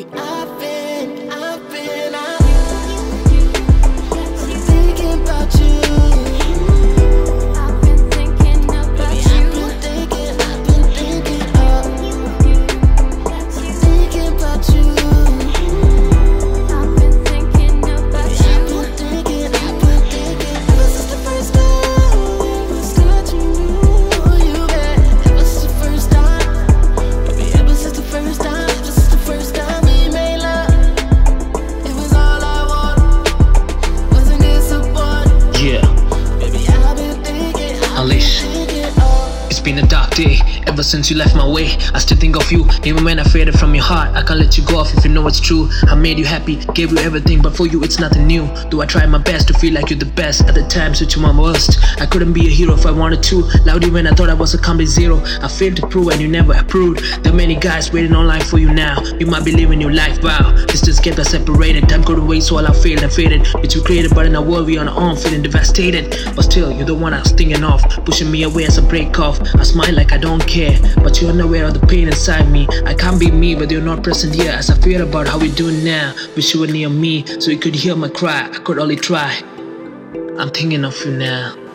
Baby, I've it's been a dark day ever since you left my way. I still think of you, even when I faded from your heart. I can't let you go off if you know it's true. I made you happy, gave you everything, but for you it's nothing new. Though I tried my best to feel like you're the best, at the times that you're my worst. I couldn't be a hero if I wanted to. Loudly when I thought I was a complete zero. I failed to prove and you never approved. There are many guys waiting online for you now. You might be living your life, wow. Distance kept us separated. Time got away, so all I failed and faded. But you created, but in a world we on our own, feeling devastated. But still, you're the one I was thinking of, pushing me away as a break off. I smile like I don't care, but you're unaware of the pain inside me. I can't be me, but you're not present here. As I feel about how we do now, wish you were near me, so you could hear my cry. I could only try. I'm thinking of you now.